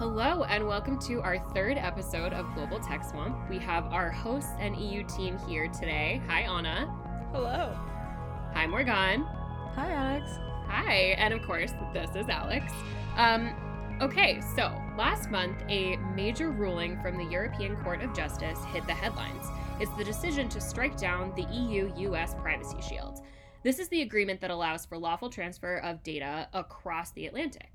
Hello, and welcome to our third episode of Global Tech Swamp. We have our hosts and EU team here today. Hi, Anna. Hello. Hi, Morgan. Hi, Alex. Hi, and of course, this is Alex. Um, okay, so last month, a major ruling from the European Court of Justice hit the headlines. It's the decision to strike down the EU US Privacy Shield. This is the agreement that allows for lawful transfer of data across the Atlantic.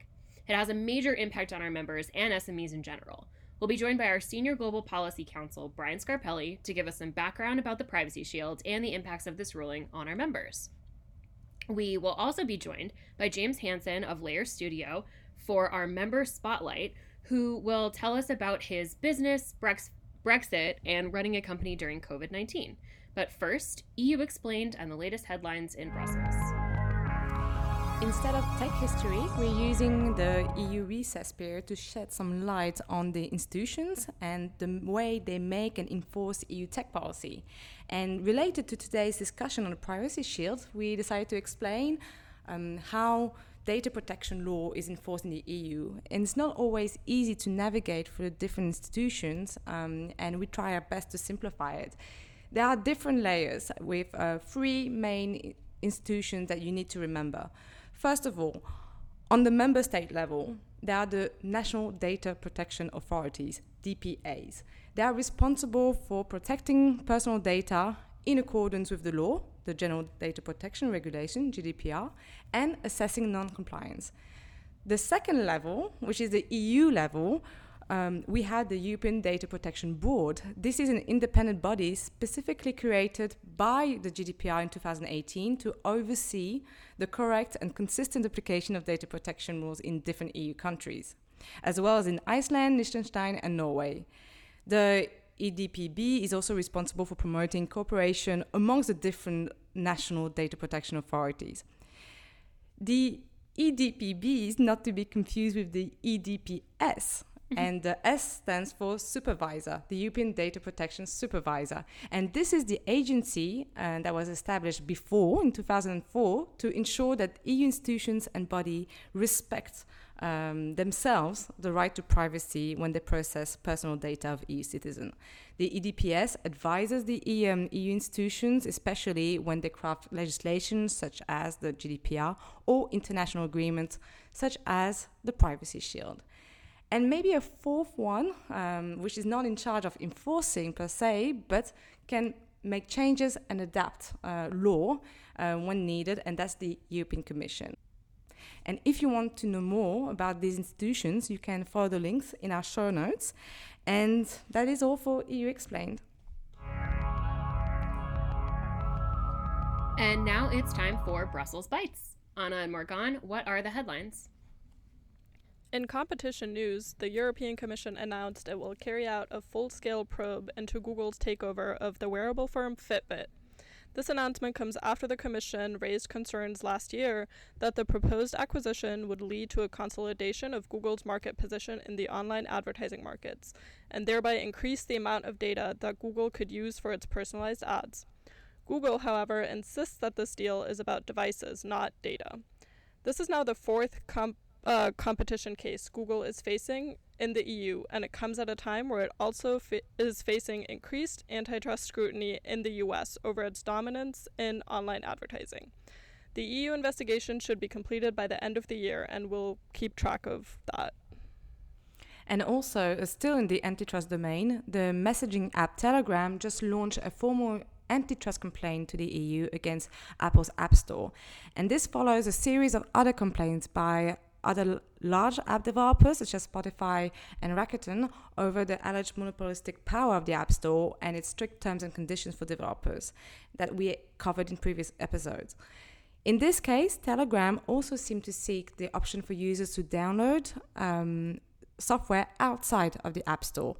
It has a major impact on our members and SMEs in general. We'll be joined by our Senior Global Policy Counsel, Brian Scarpelli, to give us some background about the Privacy Shield and the impacts of this ruling on our members. We will also be joined by James Hansen of Layer Studio for our member spotlight, who will tell us about his business, Brexit, and running a company during COVID 19. But first, EU Explained and the latest headlines in Brussels. Instead of tech history, we're using the EU recess period to shed some light on the institutions and the way they make and enforce EU tech policy. And related to today's discussion on the Privacy Shield, we decided to explain um, how data protection law is enforced in the EU. And it's not always easy to navigate for the different institutions, um, and we try our best to simplify it. There are different layers with uh, three main institutions that you need to remember. First of all, on the member state level, there are the National Data Protection Authorities, DPAs. They are responsible for protecting personal data in accordance with the law, the General Data Protection Regulation, GDPR, and assessing non compliance. The second level, which is the EU level, um, we had the European Data Protection Board. This is an independent body specifically created by the GDPR in 2018 to oversee the correct and consistent application of data protection rules in different EU countries, as well as in Iceland, Liechtenstein, and Norway. The EDPB is also responsible for promoting cooperation amongst the different national data protection authorities. The EDPB is not to be confused with the EDPS. and the S stands for supervisor, the European Data Protection Supervisor. And this is the agency uh, that was established before in 2004 to ensure that EU institutions and body respect um, themselves the right to privacy when they process personal data of EU citizens. The EDPS advises the EU, um, EU institutions, especially when they craft legislation such as the GDPR or international agreements such as the Privacy Shield and maybe a fourth one, um, which is not in charge of enforcing per se, but can make changes and adapt uh, law uh, when needed, and that's the European Commission. And if you want to know more about these institutions, you can follow the links in our show notes. And that is all for EU Explained. And now it's time for Brussels Bites. Anna and Morgan, what are the headlines? In competition news, the European Commission announced it will carry out a full scale probe into Google's takeover of the wearable firm Fitbit. This announcement comes after the Commission raised concerns last year that the proposed acquisition would lead to a consolidation of Google's market position in the online advertising markets, and thereby increase the amount of data that Google could use for its personalized ads. Google, however, insists that this deal is about devices, not data. This is now the fourth comp- uh, competition case Google is facing in the EU, and it comes at a time where it also fa- is facing increased antitrust scrutiny in the US over its dominance in online advertising. The EU investigation should be completed by the end of the year, and we'll keep track of that. And also, uh, still in the antitrust domain, the messaging app Telegram just launched a formal antitrust complaint to the EU against Apple's App Store. And this follows a series of other complaints by other large app developers such as Spotify and Rakuten over the alleged monopolistic power of the App Store and its strict terms and conditions for developers that we covered in previous episodes. In this case, Telegram also seemed to seek the option for users to download um, software outside of the App Store.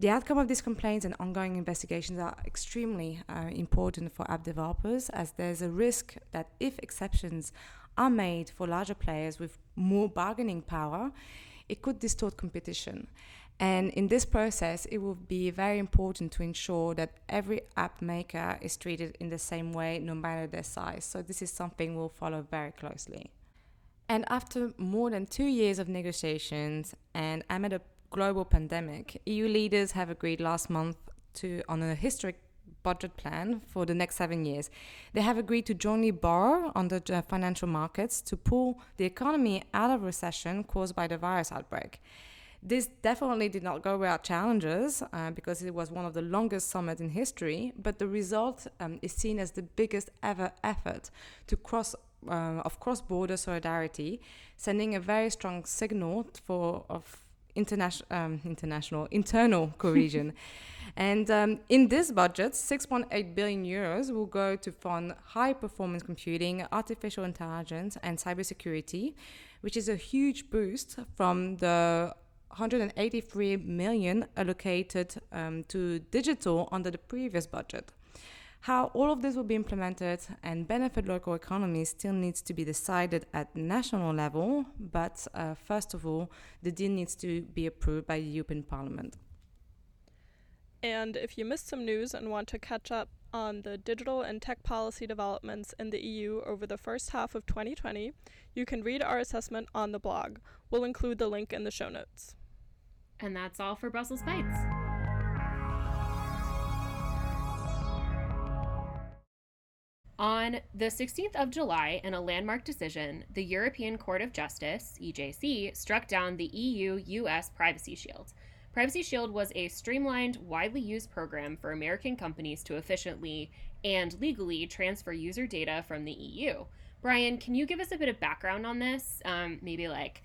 The outcome of these complaints and ongoing investigations are extremely uh, important for app developers as there's a risk that if exceptions are made for larger players with more bargaining power, it could distort competition. And in this process, it will be very important to ensure that every app maker is treated in the same way, no matter their size. So, this is something we'll follow very closely. And after more than two years of negotiations and amid a global pandemic, EU leaders have agreed last month to on a historic budget plan for the next seven years. They have agreed to jointly borrow on the financial markets to pull the economy out of recession caused by the virus outbreak. This definitely did not go without challenges uh, because it was one of the longest summits in history, but the result um, is seen as the biggest ever effort to cross uh, of cross-border solidarity, sending a very strong signal for of international um, international internal cohesion. and um, in this budget, 6.8 billion euros will go to fund high-performance computing, artificial intelligence, and cybersecurity, which is a huge boost from the 183 million allocated um, to digital under the previous budget. How all of this will be implemented and benefit local economies still needs to be decided at national level, but uh, first of all, the deal needs to be approved by the European Parliament. And if you missed some news and want to catch up on the digital and tech policy developments in the EU over the first half of 2020, you can read our assessment on the blog. We'll include the link in the show notes. And that's all for Brussels Bites. On the 16th of July, in a landmark decision, the European Court of Justice, EJC, struck down the EU US Privacy Shield. Privacy Shield was a streamlined, widely used program for American companies to efficiently and legally transfer user data from the EU. Brian, can you give us a bit of background on this? Um, maybe like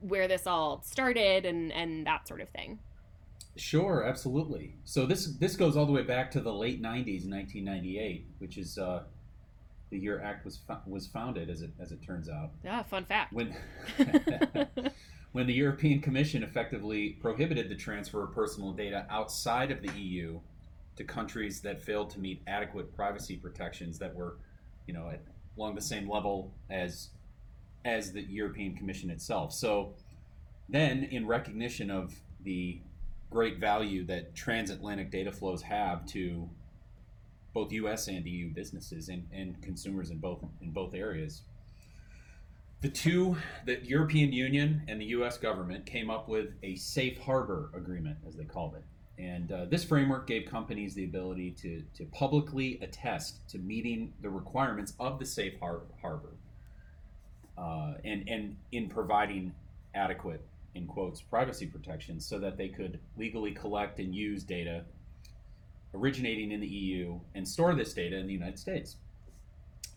where this all started and and that sort of thing. Sure, absolutely. So this this goes all the way back to the late '90s, 1998, which is uh, the year ACT was fo- was founded, as it as it turns out. Yeah, fun fact. When when the European Commission effectively prohibited the transfer of personal data outside of the EU to countries that failed to meet adequate privacy protections that were, you know, at, along the same level as as the European Commission itself. So then, in recognition of the great value that transatlantic data flows have to both U.S. and EU businesses and, and consumers in both in both areas, the two, the European Union and the U.S. government came up with a safe harbor agreement, as they called it. And uh, this framework gave companies the ability to, to publicly attest to meeting the requirements of the safe har- harbor uh, and and in providing adequate in quotes privacy protections so that they could legally collect and use data originating in the EU and store this data in the United States.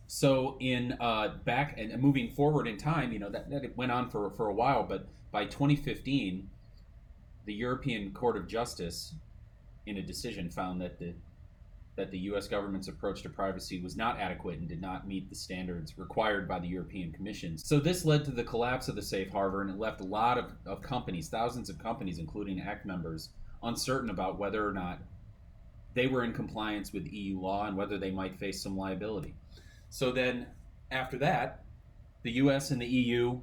So in uh, back and moving forward in time, you know that, that went on for for a while, but by 2015, the European Court of Justice, in a decision, found that the that the U.S. government's approach to privacy was not adequate and did not meet the standards required by the European Commission. So this led to the collapse of the safe harbor, and it left a lot of, of companies, thousands of companies, including ACT members, uncertain about whether or not they were in compliance with EU law and whether they might face some liability. So then, after that, the U.S. and the EU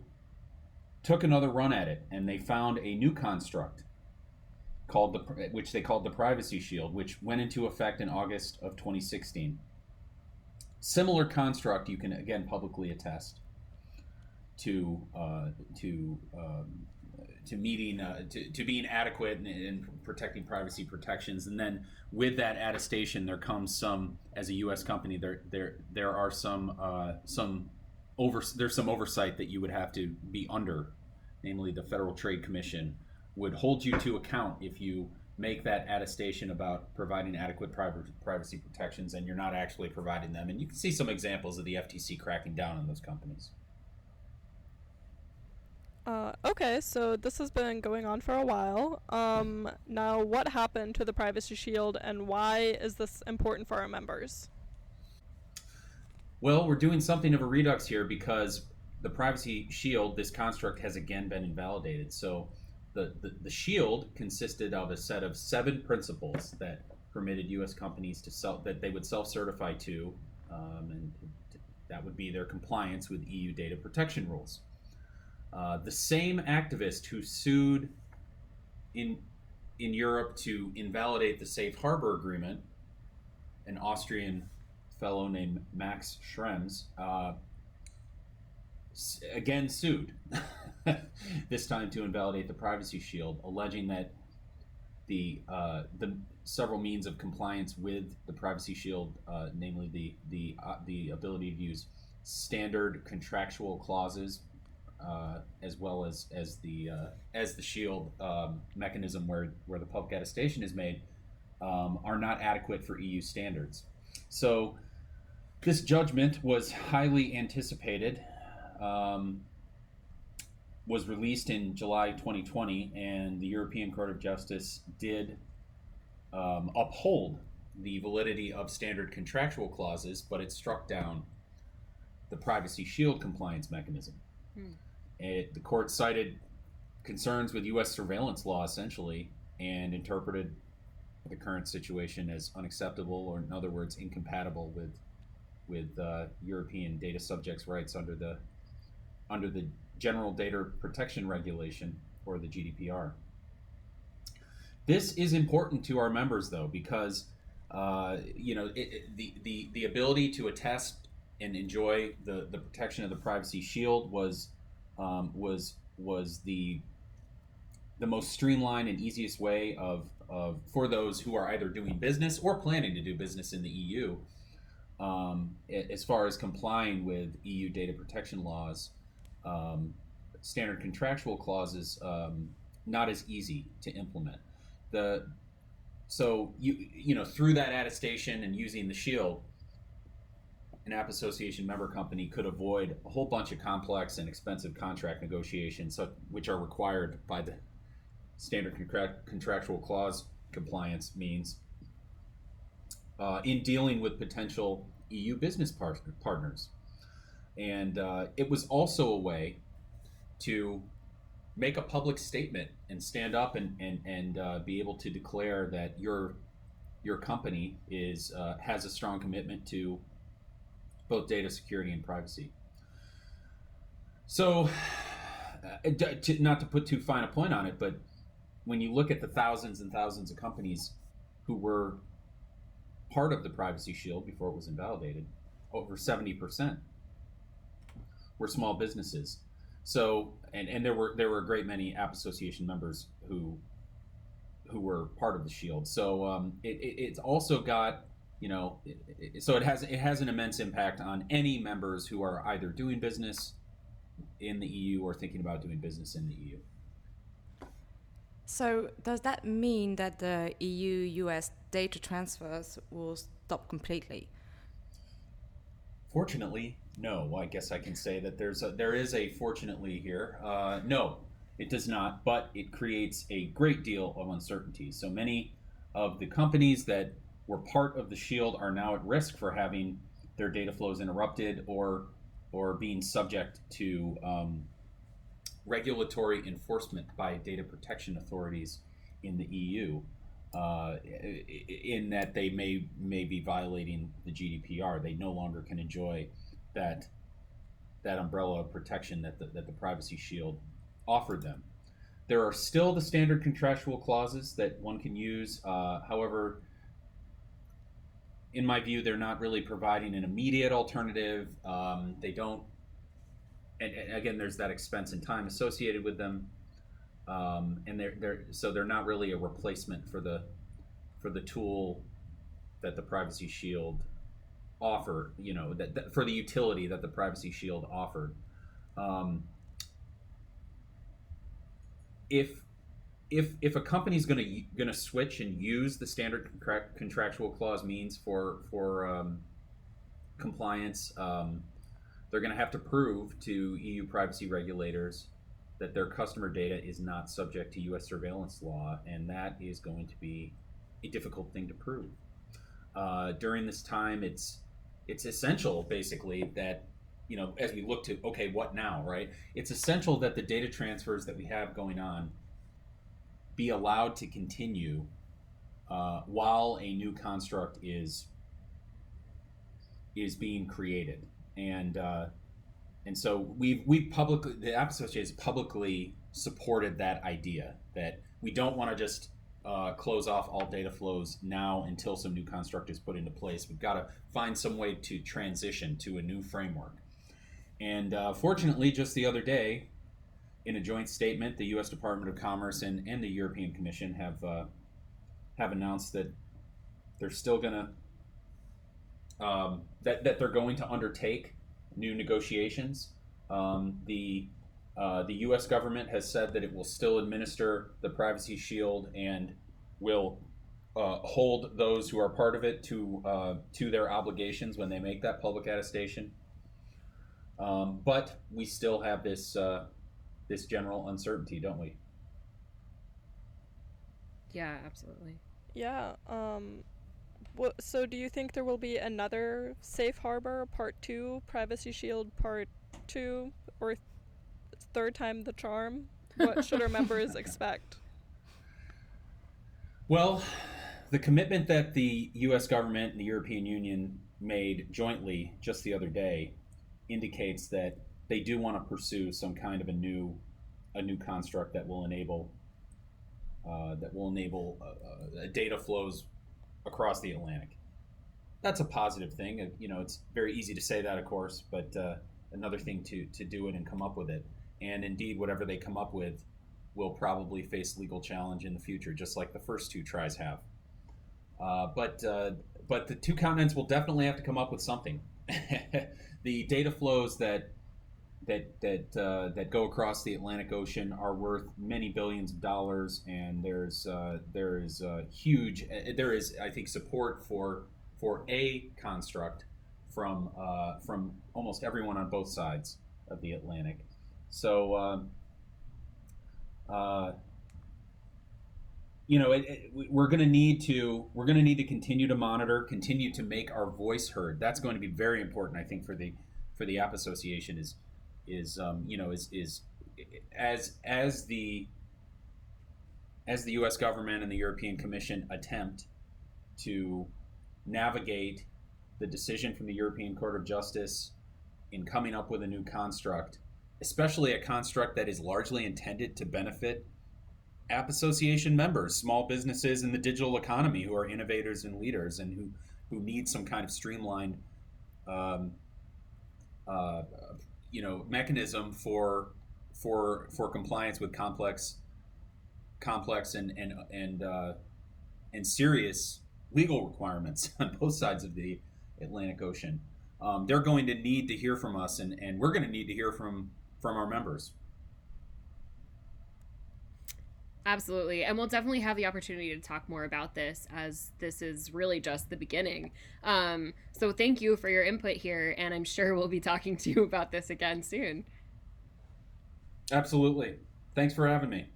took another run at it, and they found a new construct called the which they called the Privacy Shield, which went into effect in August of 2016. Similar construct, you can again publicly attest to uh, to um, to meeting uh, to, to being adequate in, protecting privacy protections, and then with that attestation, there comes some as a U.S. company there there there are some uh, some over there's some oversight that you would have to be under, namely the Federal Trade Commission would hold you to account if you make that attestation about providing adequate privacy protections and you're not actually providing them. And you can see some examples of the FTC cracking down on those companies. Uh, okay, so this has been going on for a while. Um, now, what happened to the Privacy Shield and why is this important for our members? Well, we're doing something of a redux here because the Privacy Shield, this construct, has again been invalidated. So the, the, shield consisted of a set of seven principles that permitted U.S. companies to self that they would self-certify to, um, and that would be their compliance with EU data protection rules. Uh, the same activist who sued in in Europe to invalidate the safe harbor agreement, an Austrian fellow named Max Schrems, uh, again sued, this time to invalidate the Privacy Shield, alleging that the uh, the several means of compliance with the Privacy Shield, uh, namely the the uh, the ability to use standard contractual clauses, uh, as well as as the uh, as the Shield um, mechanism where where the public attestation is made, um, are not adequate for EU standards. So this judgment was highly anticipated. Um, was released in July 2020, and the European Court of Justice did um, uphold the validity of standard contractual clauses, but it struck down the Privacy Shield compliance mechanism. Hmm. It, the court cited concerns with U.S. surveillance law, essentially, and interpreted the current situation as unacceptable, or in other words, incompatible with with uh, European data subjects' rights under the under the General Data Protection Regulation, or the GDPR. This is important to our members, though, because uh, you know it, it- the, the the ability to attest and enjoy the, the protection of the Privacy Shield was um, was was the the most streamlined and easiest way of, of for those who are either doing business or planning to do business in the EU, um, as far as complying with EU data protection laws um, standard contractual clauses um, not as easy to implement. The so you you know through that attestation and using the shield, an app association member company could avoid a whole bunch of complex and expensive contract negotiations, which are required by the standard contract, contractual clause compliance means uh, in dealing with potential EU business par- partners and uh, it was also a way to make a public statement and stand up and and, and uh, be able to declare that your your company is uh, has a strong commitment to both data security and privacy. So, uh, to, not to put too fine a point on it, but when you look at the thousands and thousands of companies who were part of the Privacy Shield before it was invalidated, over seventy percent were small businesses. So, and, and there were there were a great many app association members who who were part of the Shield. So um, it, it, it's also got you know it, it, so it has it has an immense impact on any members who are either doing business in the EU or thinking about doing business in the EU. So, does that mean that the EU US data transfers will stop completely? Fortunately, no. I guess I can say that there's a, there is a fortunately here. Uh, no, it does not, but it creates a great deal of uncertainty. So many of the companies that were part of the shield are now at risk for having their data flows interrupted or or being subject to um, regulatory enforcement by data protection authorities in the EU. Uh, in that they may may be violating the GDPR, they no longer can enjoy that that umbrella of protection that the, that the Privacy Shield offered them. There are still the standard contractual clauses that one can use. Uh, however, in my view, they're not really providing an immediate alternative. Um, they don't, and, and again, there's that expense and time associated with them, um, and they're, they're so they're not really a replacement for the for the tool that the Privacy Shield offer. You know, that, that for the utility that the Privacy Shield offered. Um, if if if a company's going to going to switch and use the standard contract, contractual clause means for for um, compliance, um, they're going to have to prove to EU privacy regulators that their customer data is not subject to U.S. surveillance law, and that is going to be a difficult thing to prove. Uh, during this time, it's it's essential, basically, that you know, as we look to okay, what now, right? It's essential that the data transfers that we have going on be allowed to continue uh, while a new construct is is being created, and uh, and so we've we publicly the App Association has publicly supported that idea that we don't want to just uh, close off all data flows now until some new construct is put into place. We've got to find some way to transition to a new framework. And uh, fortunately, just the other day, in a joint statement, the U.S. Department of Commerce and, and the European Commission have uh, have announced that they're still to um, that that they're going to undertake new negotiations. Um, the uh, the U.S. government has said that it will still administer the Privacy Shield and will uh, hold those who are part of it to uh, to their obligations when they make that public attestation. Um, but we still have this uh, this general uncertainty, don't we? Yeah, absolutely. Yeah. Um, what, so do you think there will be another Safe Harbor Part Two, Privacy Shield Part Two, or th- third time the charm? What should our members expect? Well, the commitment that the U.S. government and the European Union made jointly just the other day indicates that they do want to pursue some kind of a new a new construct that will enable uh, that will enable uh, uh, data flows across the Atlantic. That's a positive thing. Uh, you know, it's very easy to say that, of course, but uh, another thing to to do it and come up with it. And indeed, whatever they come up with will probably face legal challenge in the future, just like the first two tries have. Uh, but but the two continents will definitely have to come up with something. the data flows that that that uh, that go across the Atlantic Ocean are worth many billions of dollars, and there's uh, there is a huge uh, there is I think support for for a construct from uh, from almost everyone on both sides of the Atlantic. So. Um, uh, you know, it, it, we're going to need to we're going to need to continue to monitor, continue to make our voice heard. That's going to be very important, I think, for the for the app association. Is is um, you know is is as as the as the U.S. government and the European Commission attempt to navigate the decision from the European Court of Justice in coming up with a new construct, especially a construct that is largely intended to benefit app association members, small businesses in the digital economy who are innovators and leaders and who, who need some kind of streamlined um, uh, you know mechanism for for for compliance with complex complex and and and uh, and serious legal requirements on both sides of the Atlantic Ocean. Um, they're going to need to hear from us, and, and we're going to need to hear from from our members. Absolutely. And we'll definitely have the opportunity to talk more about this as this is really just the beginning. Um, so thank you for your input here. And I'm sure we'll be talking to you about this again soon. Absolutely. Thanks for having me.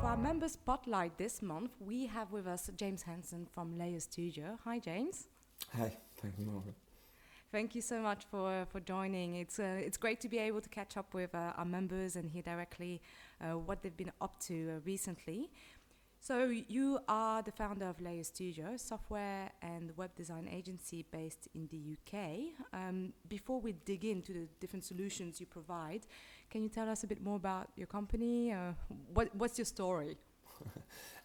For our member spotlight this month, we have with us James Hansen from Layer Studio. Hi, James. Hi, thank you, Morgan. Thank you so much for, for joining. It's, uh, it's great to be able to catch up with uh, our members and hear directly uh, what they've been up to uh, recently. So, you are the founder of Layer Studio, software and web design agency based in the UK. Um, before we dig into the different solutions you provide, can you tell us a bit more about your company? Uh, what, what's your story?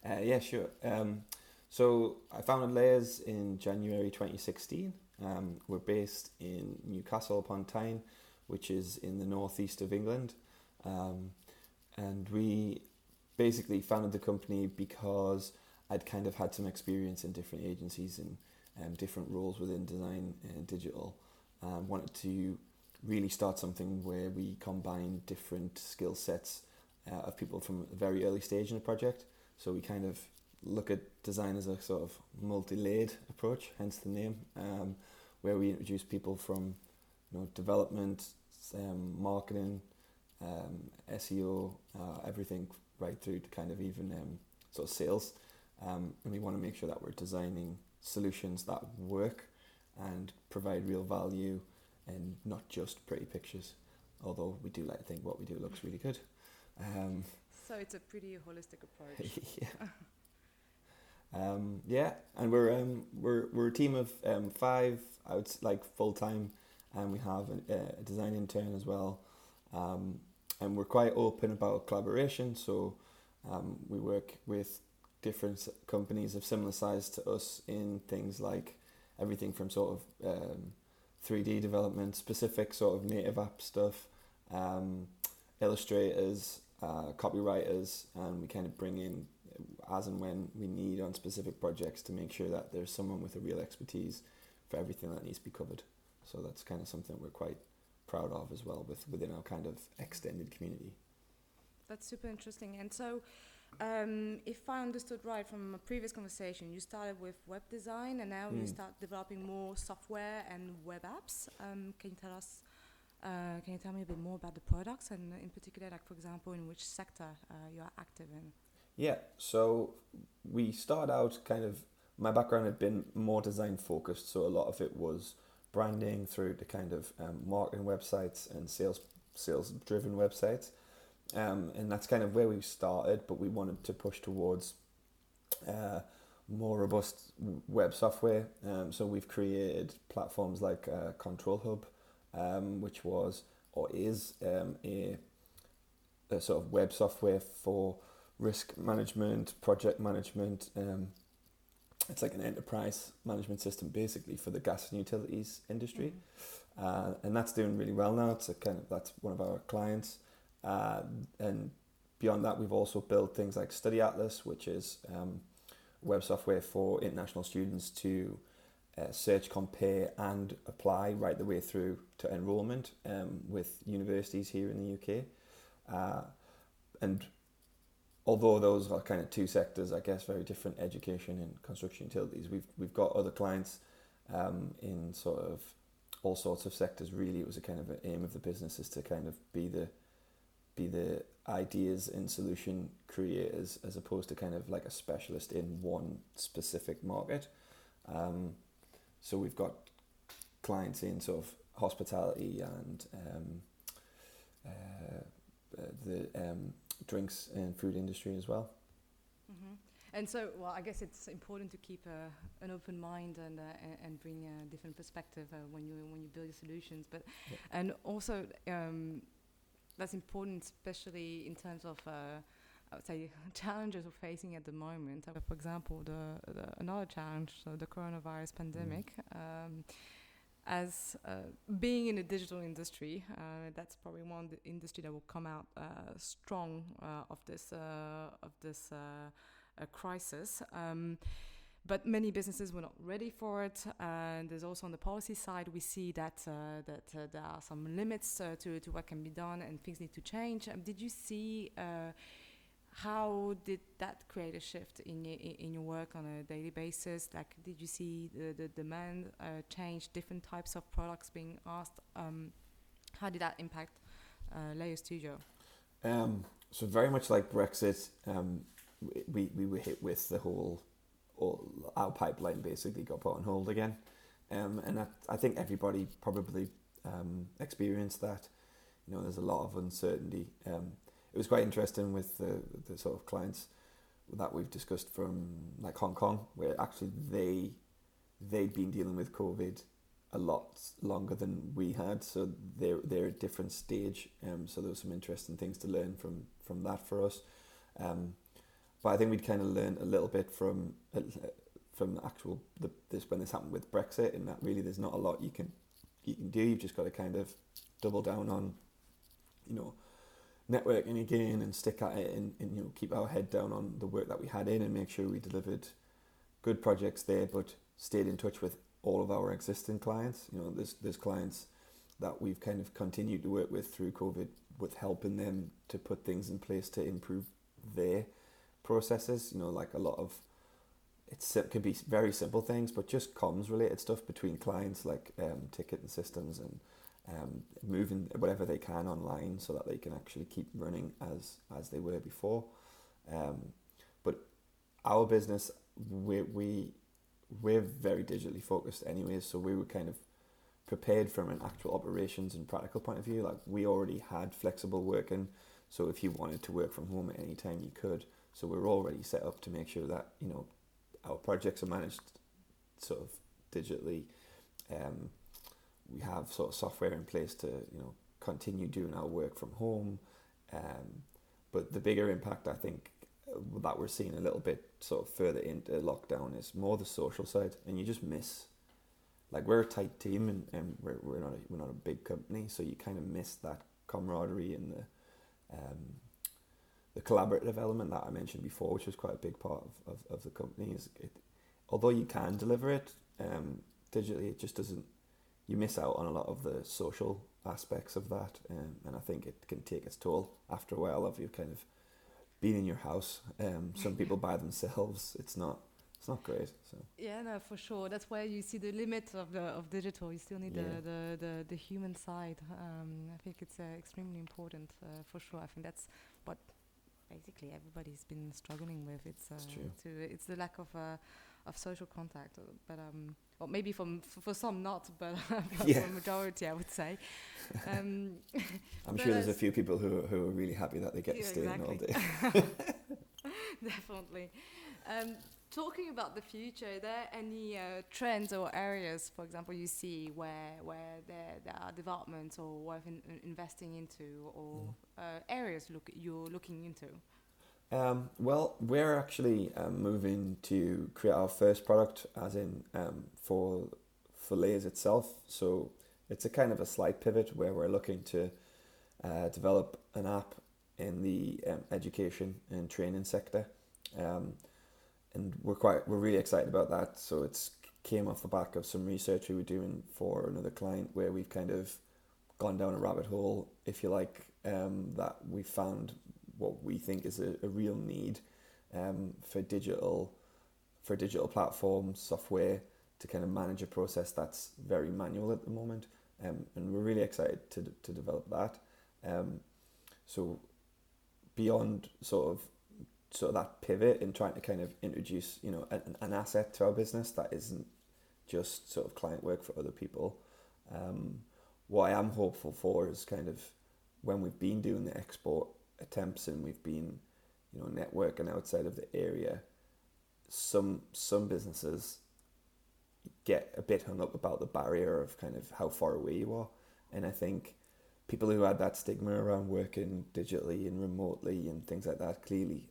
Uh, yeah, sure. Um, so, I founded Layers in January 2016. Um, we're based in Newcastle upon Tyne, which is in the northeast of England. Um, and we basically founded the company because I'd kind of had some experience in different agencies and um, different roles within design and digital. Um, wanted to really start something where we combine different skill sets uh, of people from a very early stage in a project. So we kind of look at design as a sort of multi-layered approach, hence the name, um, where we introduce people from you know development, um, marketing, um, SEO, uh, everything right through to kind of even um, sort of sales, um, and we want to make sure that we're designing solutions that work and provide real value and not just pretty pictures. Although we do like to think what we do looks really good. Um, so it's a pretty holistic approach. yeah. Um, yeah, and we're um, we're we're a team of um, five. Would like full time, and we have a, a design intern as well. Um, and we're quite open about collaboration. So um, we work with different companies of similar size to us in things like everything from sort of um, 3D development, specific sort of native app stuff, um, illustrators, uh, copywriters, and we kind of bring in as and when we need on specific projects to make sure that there's someone with a real expertise for everything that needs to be covered. So that's kind of something we're quite proud of as well with within our kind of extended community. That's super interesting. And so, um, if I understood right from a previous conversation, you started with web design and now you Mm. start developing more software and web apps. Um, can you tell us? Uh, can you tell me a bit more about the products and, in particular, like for example, in which sector uh, you are active in? Yeah, so we started out kind of my background had been more design focused, so a lot of it was branding through the kind of um, marketing websites and sales sales driven websites, um, and that's kind of where we started. But we wanted to push towards uh, more robust web software. Um, so we've created platforms like uh, Control Hub, um, which was or is um, a, a sort of web software for risk management, project management. Um, it's like an enterprise management system basically for the gas and utilities industry, uh, and that's doing really well now. It's a kind of that's one of our clients, uh, and beyond that, we've also built things like Study Atlas, which is um, web software for international students to uh, search, compare, and apply right the way through to enrolment um, with universities here in the UK. Uh, and although those are kind of two sectors, I guess, very different education and construction utilities, we've, we've got other clients um, in sort of all sorts of sectors. Really, it was a kind of an aim of the business is to kind of be the be the ideas and solution creators as opposed to kind of like a specialist in one specific market. Um, so we've got clients in sort of hospitality and um, uh, uh, the um, drinks and food industry as well. hmm And so, well, I guess it's important to keep uh, an open mind and uh, and bring a different perspective uh, when you when you build your solutions. But Yeah. and also um, that's important, especially in terms of. Uh, I would say challenges we're facing at the moment. For example, the, the another challenge, so the coronavirus pandemic. Um, as uh, being in the digital industry, uh, that's probably one the industry that will come out uh, strong uh, of this uh, of this uh, crisis. Um, but many businesses were not ready for it, and there's also on the policy side we see that that there are some limits to to what can be done, and things need to change. Um, did you see? How did that create a shift in your, in your work on a daily basis? Like, did you see the, the demand uh, change, different types of products being asked? Um, how did that impact uh, Layer Studio? Um, so very much like Brexit, um, we, we were hit with the whole, all, our pipeline basically got put on hold again. Um, and I, I think everybody probably um, experienced that. You know, there's a lot of uncertainty. It was quite interesting with the, the sort of clients that we've discussed from like Hong Kong, where actually they they'd been dealing with COVID a lot longer than we had, so they're they're at a different stage. Um, so there was some interesting things to learn from from that for us. Um, but I think we'd kind of learned a little bit from uh, from the actual the, this when this happened with Brexit, and that really there's not a lot you can you can do. You've just got to kind of double down on, you know, networking again and stick at it and, and you know keep our head down on the work that we had in and make sure we delivered good projects there, but stayed in touch with all of our existing clients. You know, there's there's clients that we've kind of continued to work with through COVID, with helping them to put things in place to improve their processes. You know, like a lot of it could be very simple things, but just comms related stuff between clients, like um, ticketing systems and um, moving whatever they can online so that they can actually keep running as as they were before. Um, but our business, we we we're very digitally focused anyways, so we were kind of prepared from an actual operations and practical point of view. Like we already had flexible working, so if you wanted to work from home at any time, you could. So we're already set up to make sure that you know our projects are managed sort of digitally. Um, we have sort of software in place to you know continue doing our work from home. Um, but the bigger impact, I think, uh, that we're seeing a little bit sort of further into lockdown is more the social side, and you just miss like we're a tight team and, and we're, we're not a, we're not a big company, so you kind of miss that camaraderie and the um, the collaborative element that I mentioned before, which was quite a big part of, of, of the company. Is it, although you can deliver it um, digitally, it just doesn't. You miss out on a lot of the social aspects of that, um, and I think it can take its toll after a while of you kind of being in your house. Um, some people by themselves. It's not it's not great. So yeah, no, for sure. That's where you see the limit of the of digital. You still need yeah. the, the, the, the human side. Um, I think it's uh, extremely important uh, for sure. I think that's what basically everybody's been struggling with. It's uh, it's, true. To, it's the lack of uh, of social contact. Uh, but um, or maybe for for some not, but yeah. for the majority, I would say. Um, I'm sure there's a few people who who are really happy that they get yeah, to stay exactly. in all day. Definitely. Um, talking about the future, are there any uh, trends or areas, for example, you see where where there, there are developments or worth in, investing into, or mm. uh, areas look you're looking into? Um, well, we're actually um, moving to create our first product, as in um, for for Layers itself. So it's a kind of a slight pivot where we're looking to uh, develop an app in the um, education and training sector. Um, and we're quite we're really excited about that. So it's came off the back of some research we were doing for another client where we've kind of gone down a rabbit hole, if you like, um, that we found what we think is a, a real need um, for digital for digital platforms, software to kind of manage a process that's very manual at the moment. Um, and we're really excited to, to develop that. Um, so beyond sort of sort of that pivot in trying to kind of introduce you know an, an asset to our business that isn't just sort of client work for other people. Um, what I am hopeful for is kind of when we've been doing the export attempts and we've been you know networking outside of the area, some some businesses get a bit hung up about the barrier of kind of how far away you are, and I think people who had that stigma around working digitally and remotely and things like that clearly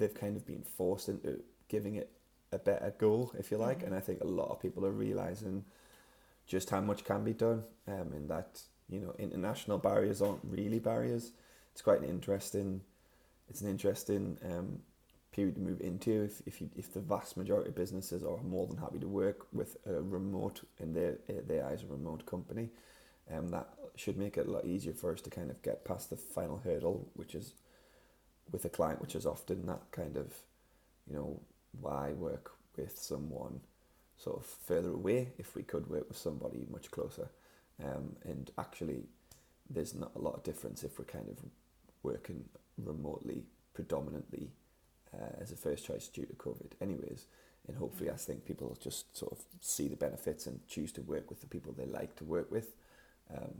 they've kind of been forced into giving it a better goal, if you like. Mm-hmm. And I think a lot of people are realizing just how much can be done, um, and that you know international barriers aren't really barriers. It's quite an interesting, it's an interesting um, period to move into if if, you, if the vast majority of businesses are more than happy to work with a remote in their their eyes a remote company, um, that should make it a lot easier for us to kind of get past the final hurdle, which is with a client, which is often that kind of, you know, why work with someone sort of further away if we could work with somebody much closer. Um, and actually, there's not a lot of difference if we're kind of working remotely predominantly uh, as a first choice due to COVID, anyways. And hopefully, I think people just sort of see the benefits and choose to work with the people they like to work with. Um,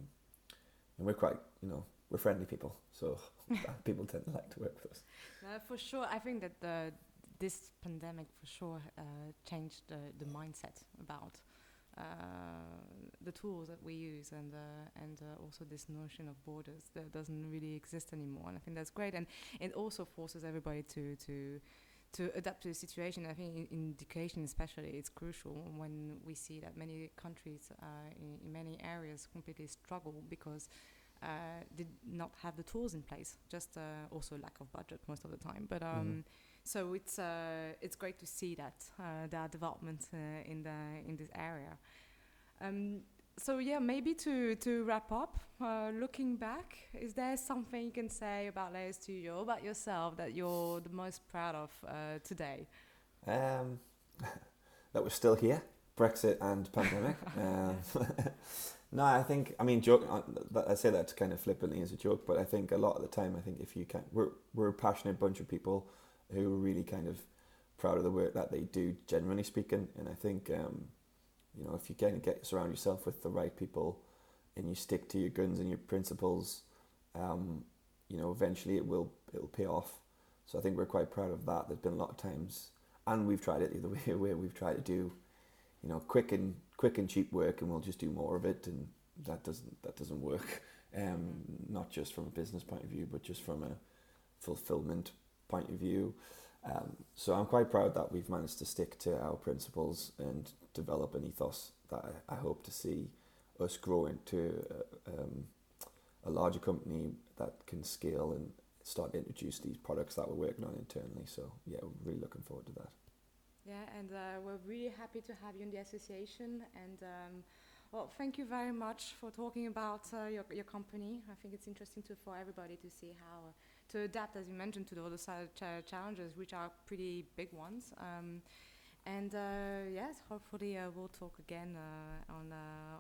and we're quite, you know, we're friendly people, so people tend to like to work with us. No, for sure. I think that the this pandemic for sure uh, changed the, the mindset about uh, the tools that we use and uh, and uh, also this notion of borders that doesn't really exist anymore. And I think that's great. And it also forces everybody to to to adapt to the situation. I think in, in education, especially, it's crucial when we see that many countries uh, in, in many areas completely struggle because uh, did not have the tools in place. Just uh, also lack of budget most of the time. But um, mm. so it's uh, it's great to see that there are developments in the in this area. Um, so yeah, maybe to to wrap up, uh, looking back, is there something you can say about Layer Studio, about yourself, that you're the most proud of uh, today? Um, that we're still here, Brexit and pandemic. um, no, I think I mean joke. Uh, I say that kind of flippantly as a joke, but I think a lot of the time, I think if you can, we're we're a passionate bunch of people who are really kind of proud of the work that they do, generally speaking. And I think um, you know if you of get surround yourself with the right people, and you stick to your guns and your principles, um, you know eventually it will it'll pay off. So I think we're quite proud of that. There's been a lot of times, and we've tried it the other way where we've tried to do, you know, quick and quick and cheap work, and we'll just do more of it, and that doesn't that doesn't work. Um, not just from a business point of view, but just from a fulfillment point of view. Um, so I'm quite proud that we've managed to stick to our principles and develop an ethos that I, I hope to see us grow into a, um, a larger company that can scale and start to introduce these products that we're working on internally. So yeah, we're really looking forward to that. Yeah, and uh, we're really happy to have you in the association. And um, well, thank you very much for talking about uh, your, your company. I think it's interesting to, for everybody to see how uh, to adapt, as you mentioned, to the other side ch- challenges, which are pretty big ones. Um, and uh, yes, hopefully uh, we'll talk again uh, on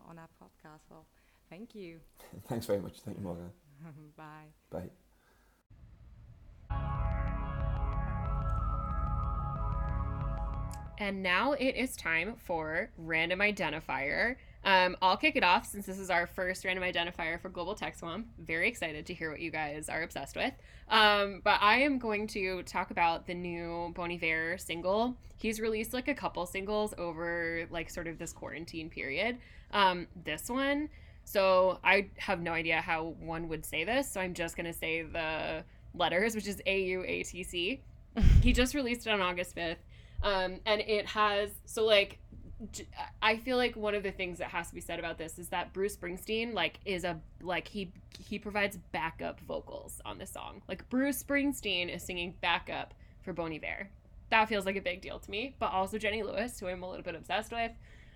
on our podcast. Well, thank you. Thanks very much. Thank you, Morgan. Bye. Bye. And now it is time for random identifier. Um, I'll kick it off since this is our first random identifier for Global Tech Swamp. Very excited to hear what you guys are obsessed with. Um, but I am going to talk about the new Bon Iver single. He's released like a couple singles over like sort of this quarantine period. Um, this one, so I have no idea how one would say this, so I'm just gonna say the letters, which is A U A T C. He just released it on August 5th. Um, and it has so like I feel like one of the things that has to be said about this is that Bruce Springsteen like is a like he he provides backup vocals on this song. Like Bruce Springsteen is singing backup for Bon Iver. That feels like a big deal to me. But also Jenny Lewis, who I'm a little bit obsessed with.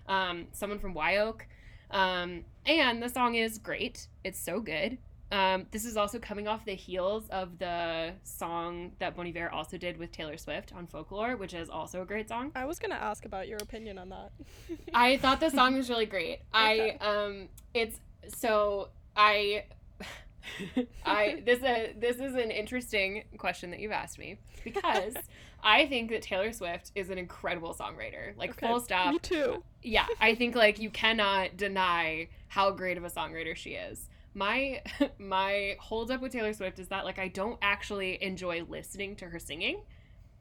Um, someone from Wye Oak. Um, and the song is great. It's so good. Um, this is also coming off the heels of the song that Bon Iver also did with Taylor Swift on Folklore, which is also a great song. I was gonna ask about your opinion on that. I thought the song was really great. Okay. I um, it's so I. I this uh, this is an interesting question that you've asked me because I think that Taylor Swift is an incredible songwriter. Like okay, full stop. Me too. Yeah, I think like you cannot deny how great of a songwriter she is my my hold up with Taylor Swift is that like I don't actually enjoy listening to her singing,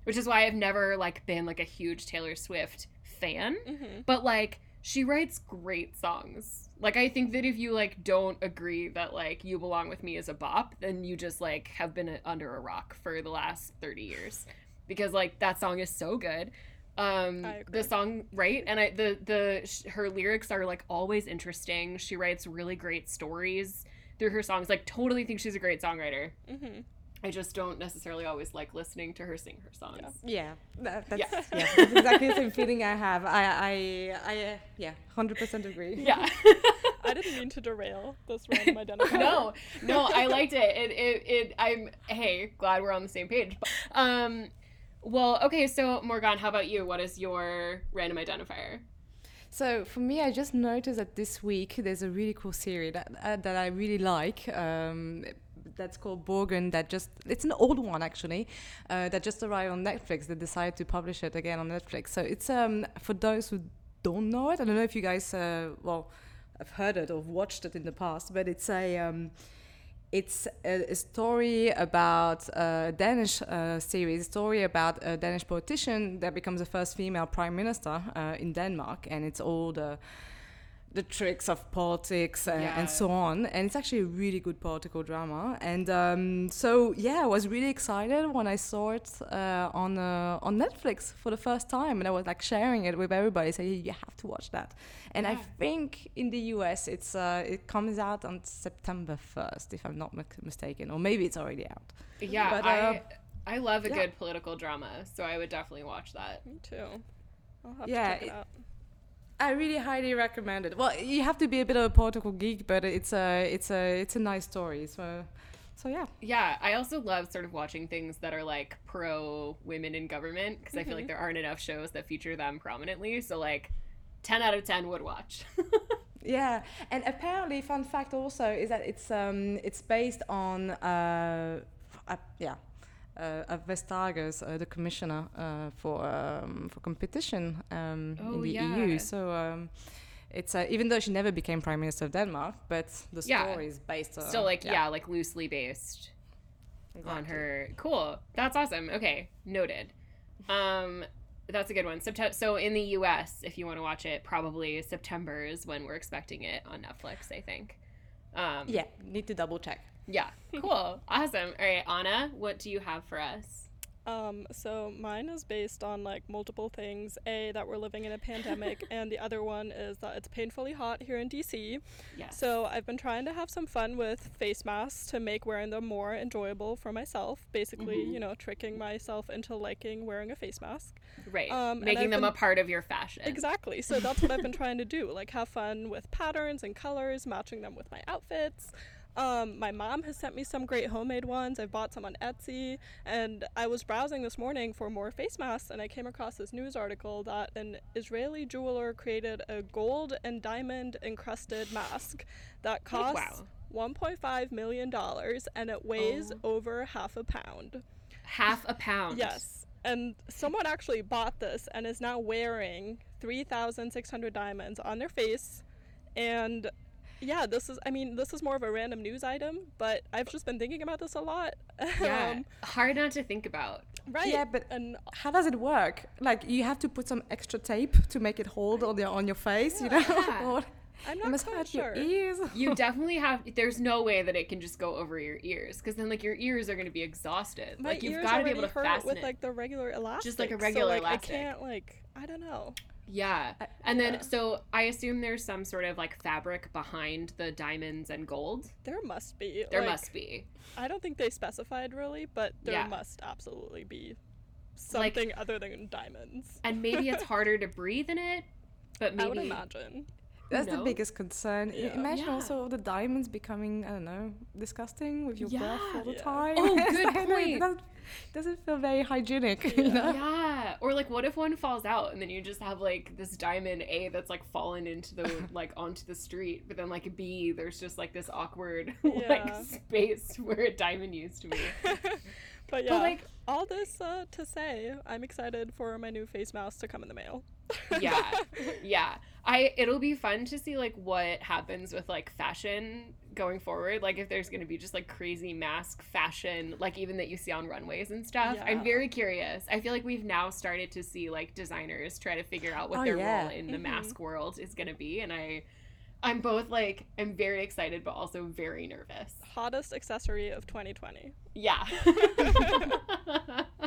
which is why I've never like been like a huge Taylor Swift fan. Mm-hmm. But like she writes great songs. Like I think that if you like don't agree that like You Belong with Me is a bop, then you just like have been under a rock for the last 30 years because like that song is so good um the song right and i the the her lyrics are like always interesting she writes really great stories through her songs like totally think she's a great songwriter mm-hmm. I just don't necessarily always like listening to her sing her songs. Yeah, that, that's, yeah. yeah. that's exactly the same feeling I have. I, I, I uh, yeah, hundred percent agree. Yeah, I didn't mean to derail this random identifier. no, no, I liked it. It, it, it. I'm hey, glad we're on the same page. Um, well, okay, so Morgan, how about you? What is your random identifier? So for me, I just noticed that this week there's a really cool series that uh, that I really like. Um, that's called Borgen. That just it's an old one actually. Uh, that just arrived on Netflix. They decided to publish it again on Netflix. So it's um for those who don't know it. I don't know if you guys uh, well have heard it or watched it in the past, but it's a um, it's a, a, story about a Danish uh, series, story about a Danish politician that becomes the first female prime minister uh, in Denmark, and it's all the the tricks of politics and, yeah. and, so on. And it's actually a really good political drama. And um, so, yeah, I was really excited when I saw it uh, on uh, on Netflix for the first time, and I was like sharing it with everybody, saying you have to watch that. And yeah. I think in the US, it's uh, it comes out on September first, if I'm not mistaken, or maybe it's already out. Yeah, but, I uh, I love a yeah. good political drama, so I would definitely watch that. Me too. I'll have yeah, to check it, it out. I really highly recommend it. Well, you have to be a bit of a political geek, but it's a it's a it's a nice story. So so yeah. Yeah, I also love sort of watching things that are like pro women in government because mm-hmm. I feel like mm-hmm. there aren't enough shows that feature them prominently. So like 10 out of 10 would watch. yeah, and apparently fun fact also is that it's um it's based on uh, uh yeah, uh, of Vestager, uh, the commissioner uh, for um, for competition um, oh, in the yeah. EU. So um, it's uh, even though she never became prime minister of Denmark, but the yeah. story is based on still like yeah. yeah, like loosely based exactly. on her. Cool, that's awesome. Okay, noted. Um, that's a good one. September. So in the U.S., if you want to watch it, probably September is when we're expecting it on Netflix. I think. Um, yeah, need to double check. Yeah. Cool. awesome. All right, Anna, what do you have for us? Um, so mine is based on like multiple things. A that we're living in a pandemic, and the other one is that it's painfully hot here in DC. Yes. So I've been trying to have some fun with face masks to make wearing them more enjoyable for myself. Basically, Mhm. you know, tricking myself into liking wearing a face mask. right. um, Making them a part of your fashion. Exactly. So that's what I've been trying to do. Like have fun with patterns and colors, matching them with my outfits. Um, my mom has sent me some great homemade ones. I've bought some on Etsy, and I was browsing this morning for more face masks, and I came across this news article that an Israeli jeweler created a gold and diamond encrusted mask that Oh, costs wow. 1.5 million dollars, and it weighs Oh. over half a pound. Half a pound. Yes. And someone actually bought this and is now wearing 3,600 diamonds on their face. And yeah, this is, I mean, this is more of a random news item, but I've just been thinking about this a lot. Yeah. Um, Hard not to think about. right. Yeah, but and how does it work? Like you have to put some extra tape to make it hold on your on your face, you know? Yeah. or I'm not must quite sure. your ears. You definitely have. There's no way that it can just go over your ears, because then like your ears are going to be exhausted. My like you've got to be able to hurt fasten with it. like the regular elastic. Just like a so, regular like, elastic. I can't like I don't know. Yeah. And then, yeah. so I assume there's some sort of like fabric behind the diamonds and gold. There must be. There like, must be. I don't think they specified really, but there Yeah. must absolutely be Like- something other than diamonds. And maybe it's harder to breathe in it, but I would imagine. That's the biggest concern. Yeah. Imagine Yeah. also the diamonds becoming, I don't know, disgusting with your breath all the Yeah. time. Oh, good like, I know, point. It doesn't, doesn't feel very hygienic, you Yeah. know? Yeah. Or like, what if one falls out and then you just have like this diamond A that's like fallen into the like onto the street, but then like B, there's just like this awkward like space where a diamond used to be. but yeah, But like, all this uh, to say, I'm excited for my new face mask to come in the mail. yeah yeah i it'll be fun to see like what happens with like fashion going forward like if there's gonna be just like crazy mask fashion like even that you see on runways and stuff i'm very curious i feel like we've now started to see like designers try to figure out what Oh, their yeah. role in the Mhm. mask world is gonna be and i i'm both like i'm very excited but also very nervous Hottest accessory of 2020. yeah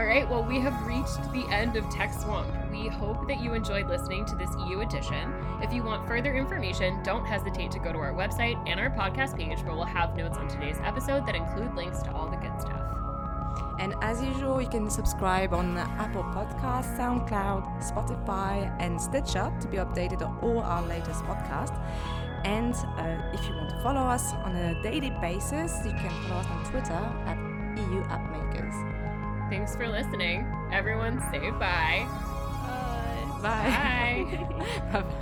All right, well, we have reached the end of Tech Swamp. We hope that you enjoyed listening to this EU edition. If you want further information, don't hesitate to go to our website and our podcast page where we'll have notes on today's episode that include links to all the good stuff. And as usual, you can subscribe on Apple Podcasts, SoundCloud, Spotify, and Stitcher to be updated on all our latest podcasts. And uh, if you want to follow us on a daily basis, you can follow us on Twitter at EU Appmakers. Thanks for listening. Everyone say bye. Uh, bye. Bye. Bye. bye bye.